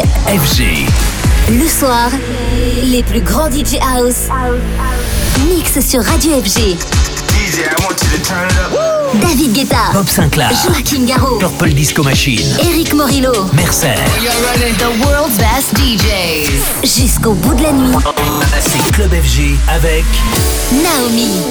FG. Le soir, les plus grands DJ House. Mixent sur Radio FG. David Guetta, Bob Sinclair, Joaquin Garraud, Purple Disco Machine, Eric Morillo, Mercer, The World's Best DJs. Jusqu'au bout de la nuit, c'est Club FG avec Naomi.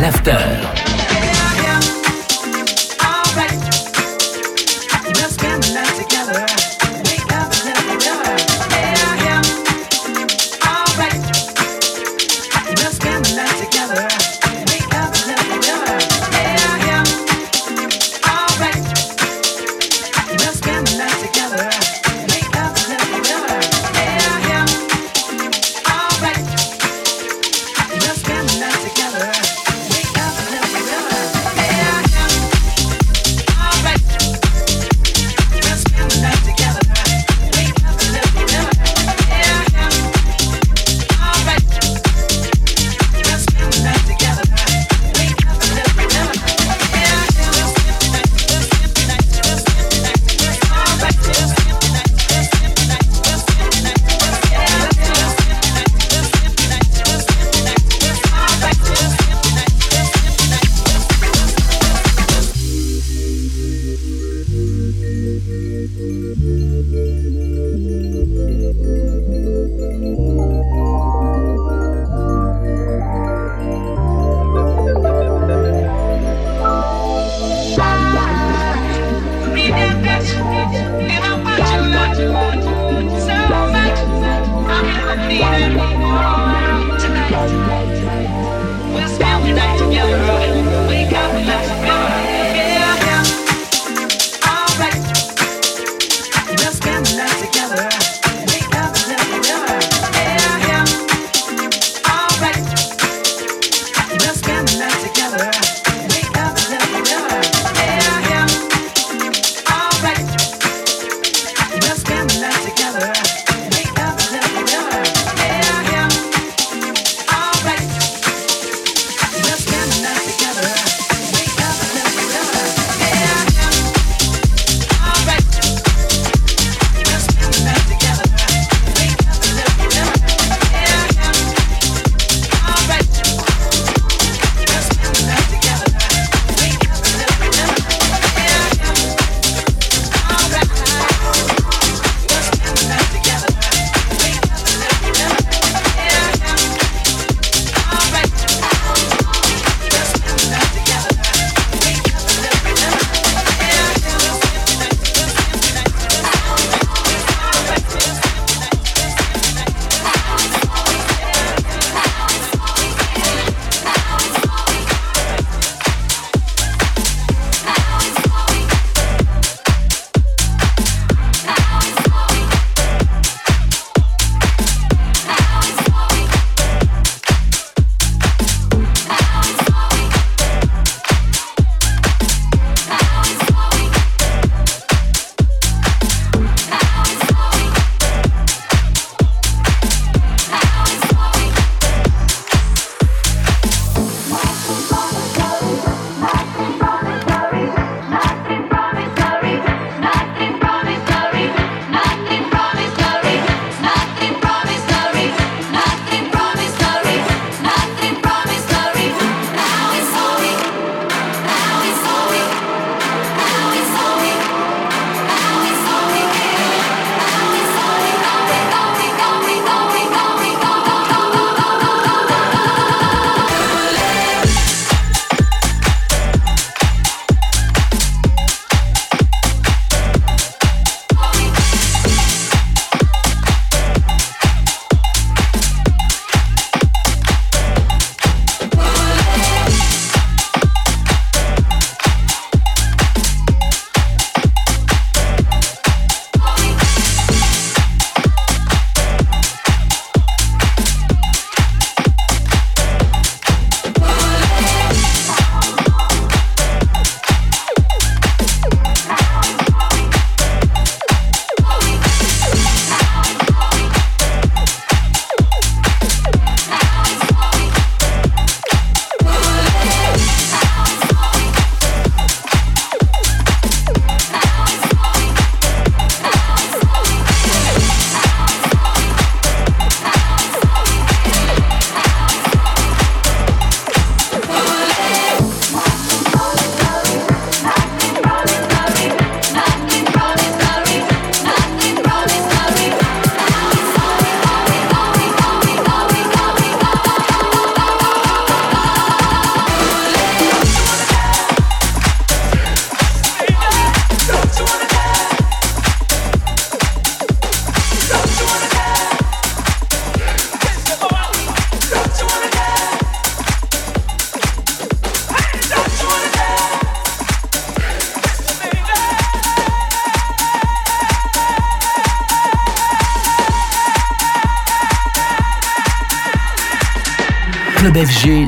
l'after.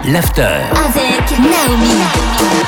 L'after. Avec Naomi.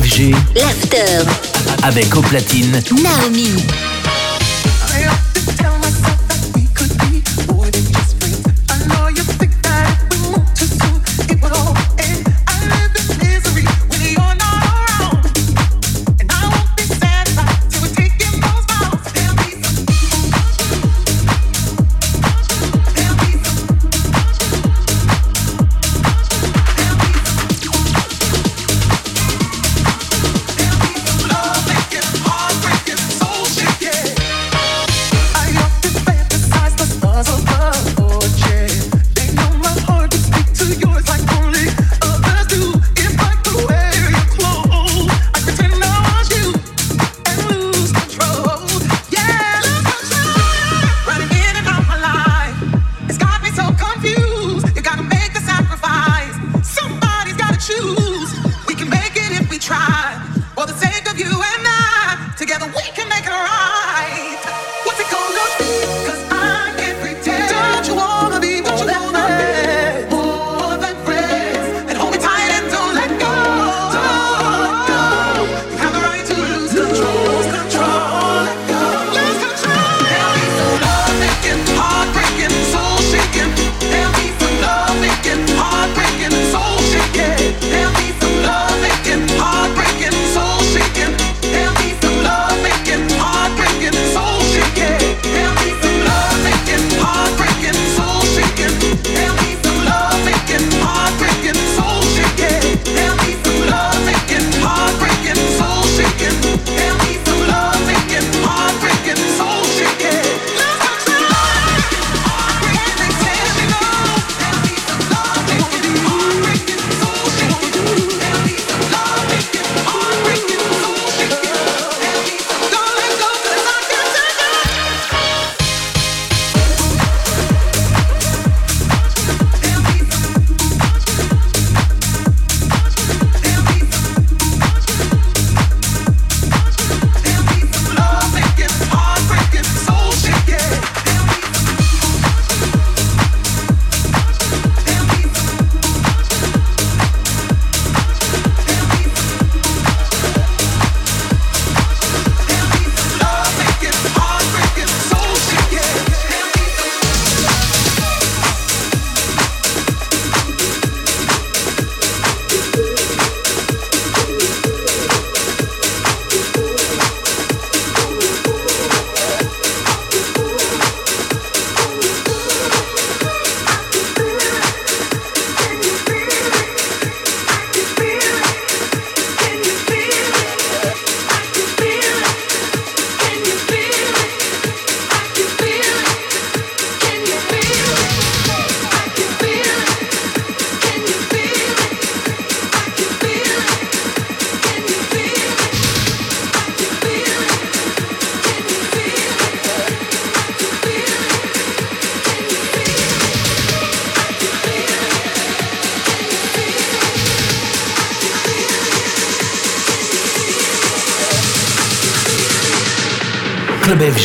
FG. L'after. Avec au platine. Naomi.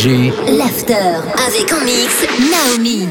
L'after avec en mix Naomi.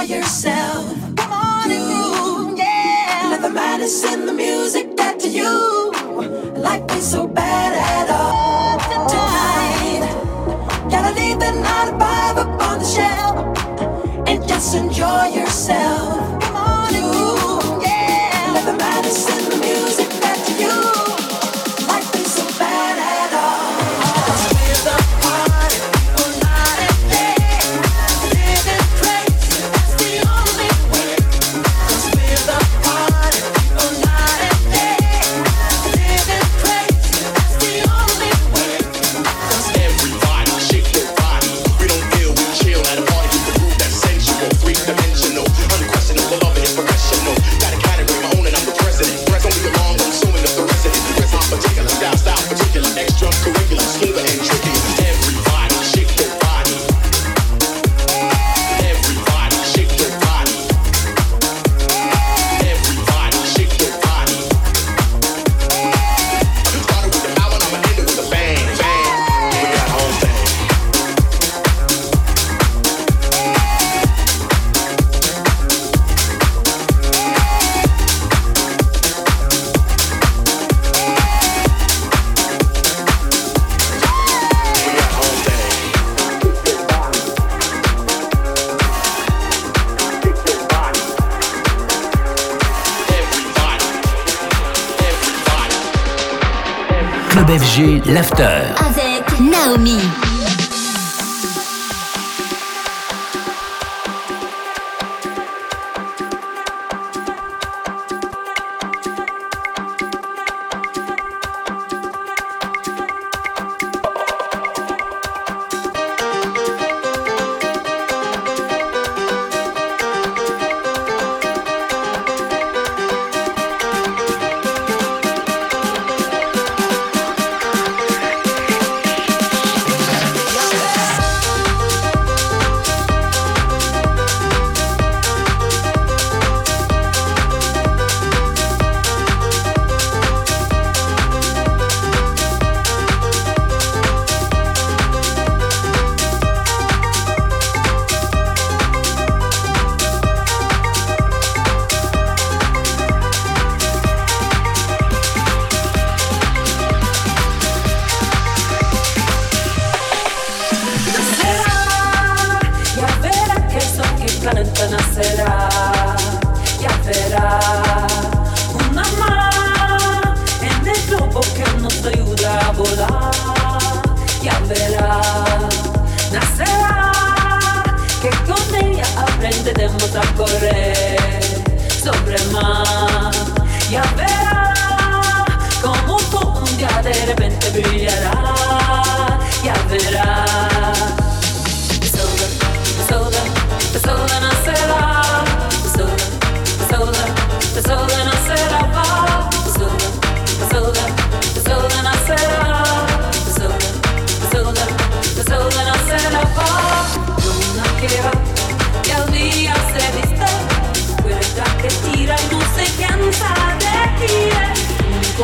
enjoy yourself. Come on you, yeah. Let the madness in the music that you. FG, l'after.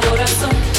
Que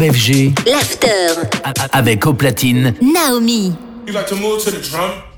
Club FG. L'after. Avec au platine. Naomi. You like to move to the drum?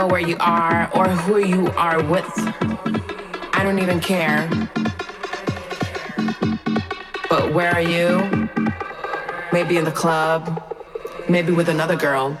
Know where you are or who you are with. I don't even care. But where are you? Maybe in the club, maybe with another girl.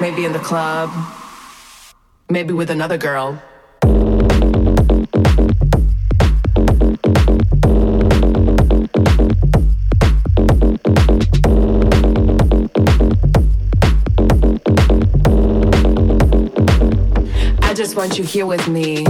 Maybe in the club. Maybe with another girl. I just want you here with me.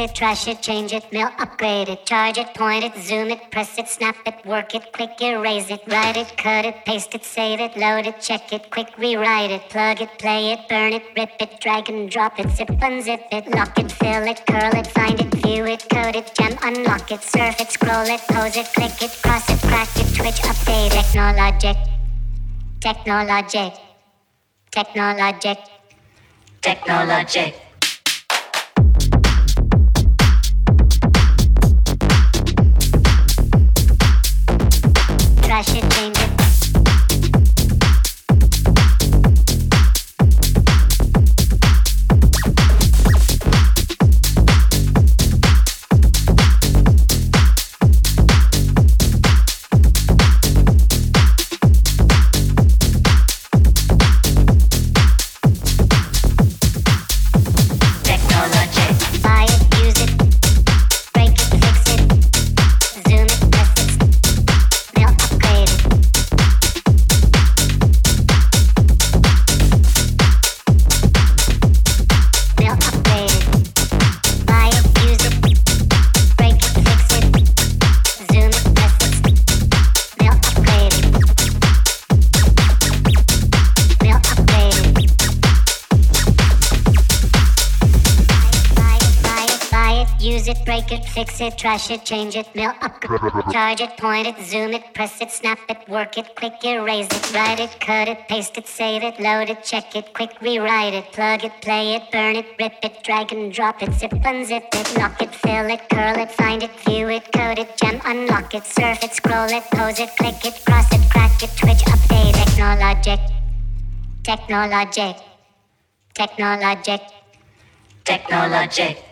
It, trash it, change it, mail, upgrade it, charge it, point it, zoom it, press it, snap it, work it, quick erase it, write it, cut it, paste it, save it, load it, check it, quick rewrite it, plug it, play it, burn it, rip it, drag and drop it, zip unzip it, lock it, fill it, curl it, find it, view it, code it, jam, unlock it, surf it, scroll it, pose it, click it, cross it, crack it, twitch, update, technologic, technologic, technologic. Technologic. Trash it, change fix it, trash it, change it, mail, upgrade Charge it, point it, zoom it, press it, snap it, work it, quick erase it, write it, cut it, paste it, save it, load it, check it, quick rewrite it, plug it, play it, burn it, rip it, drag and drop it, zip unzip it, lock it, fill it, curl it, find it, view it, code it, jam, unlock it, surf it, scroll it, pose it, click it, cross it, crack it, twitch, update, technologic, technologic, technologic, technologic.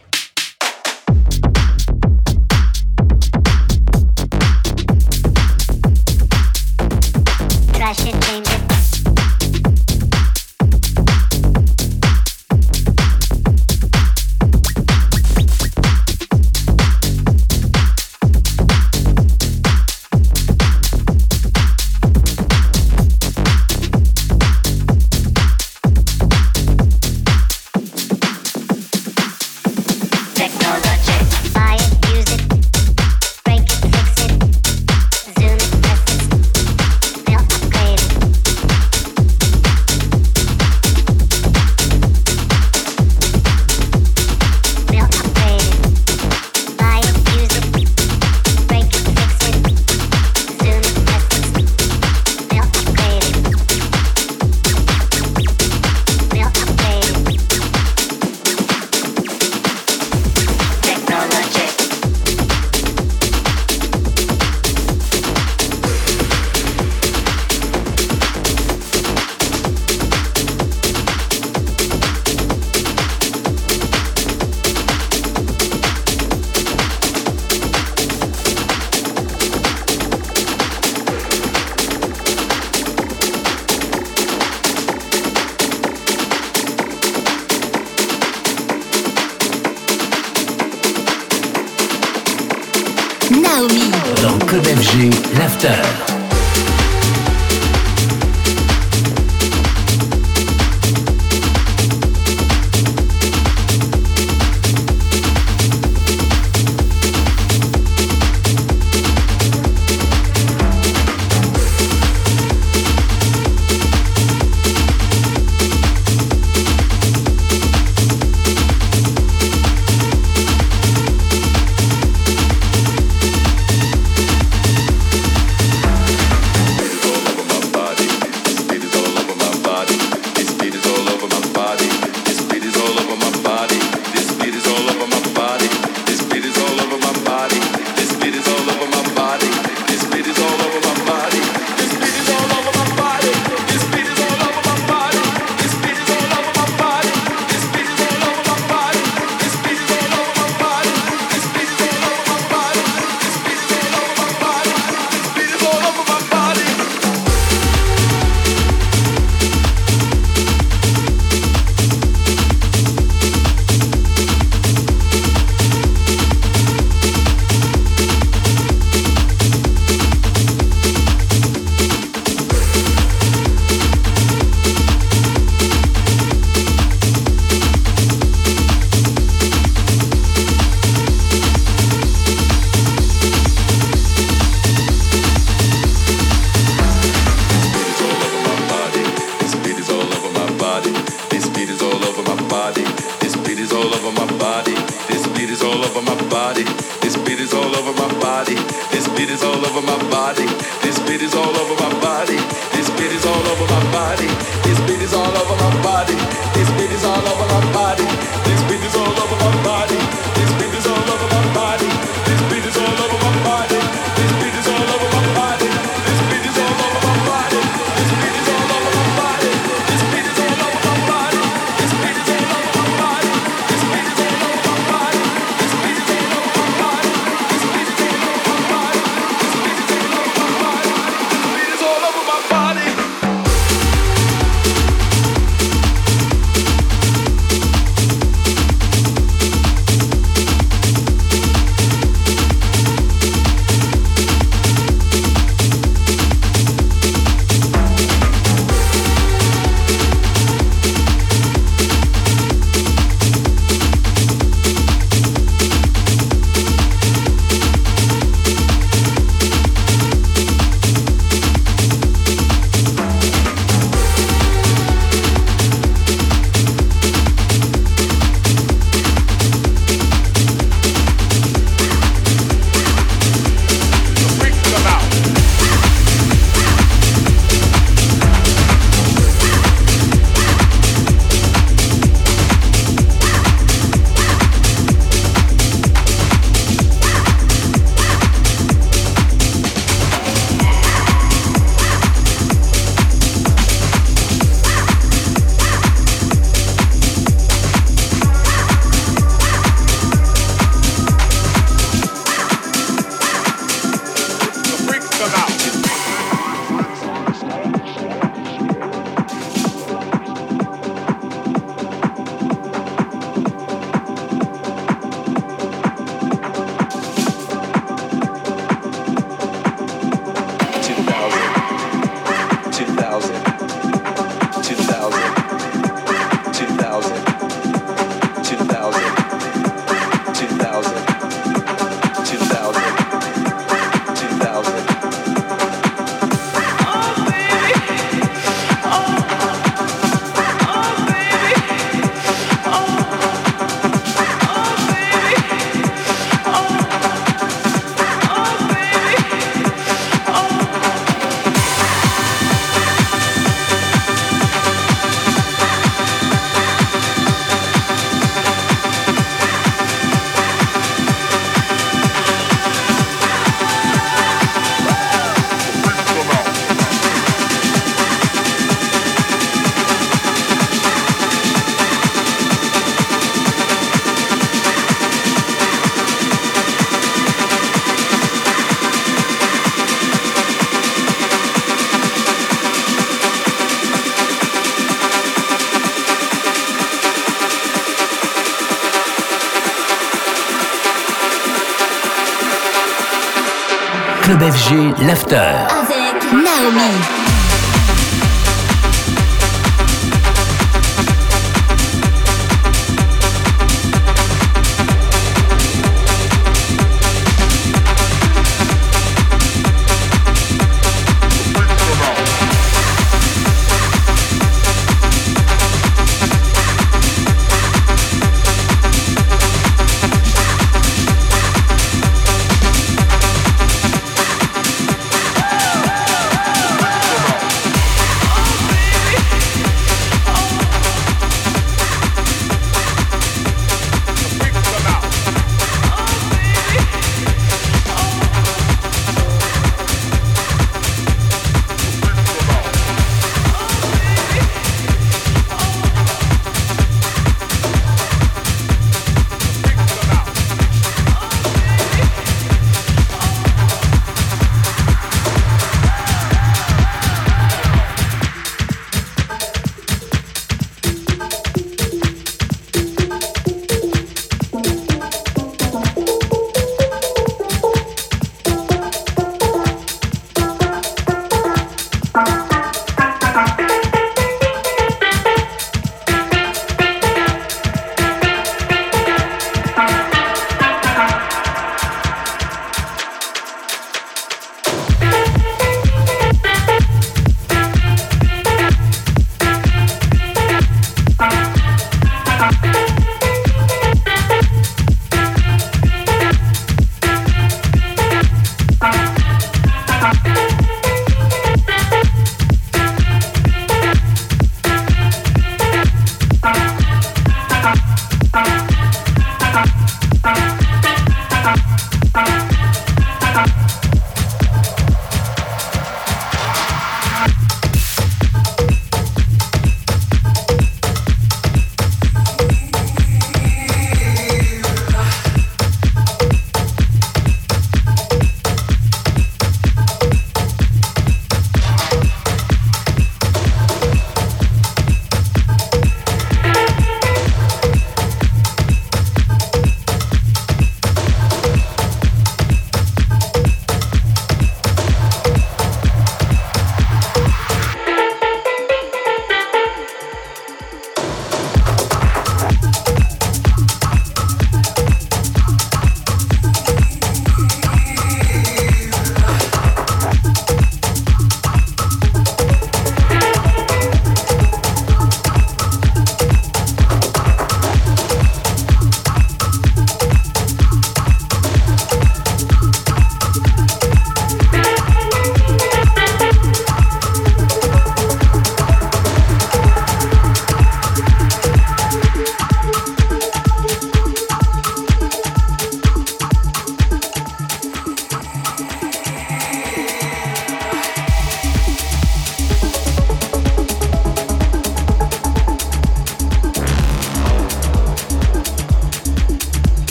L'after. Avec Naomi.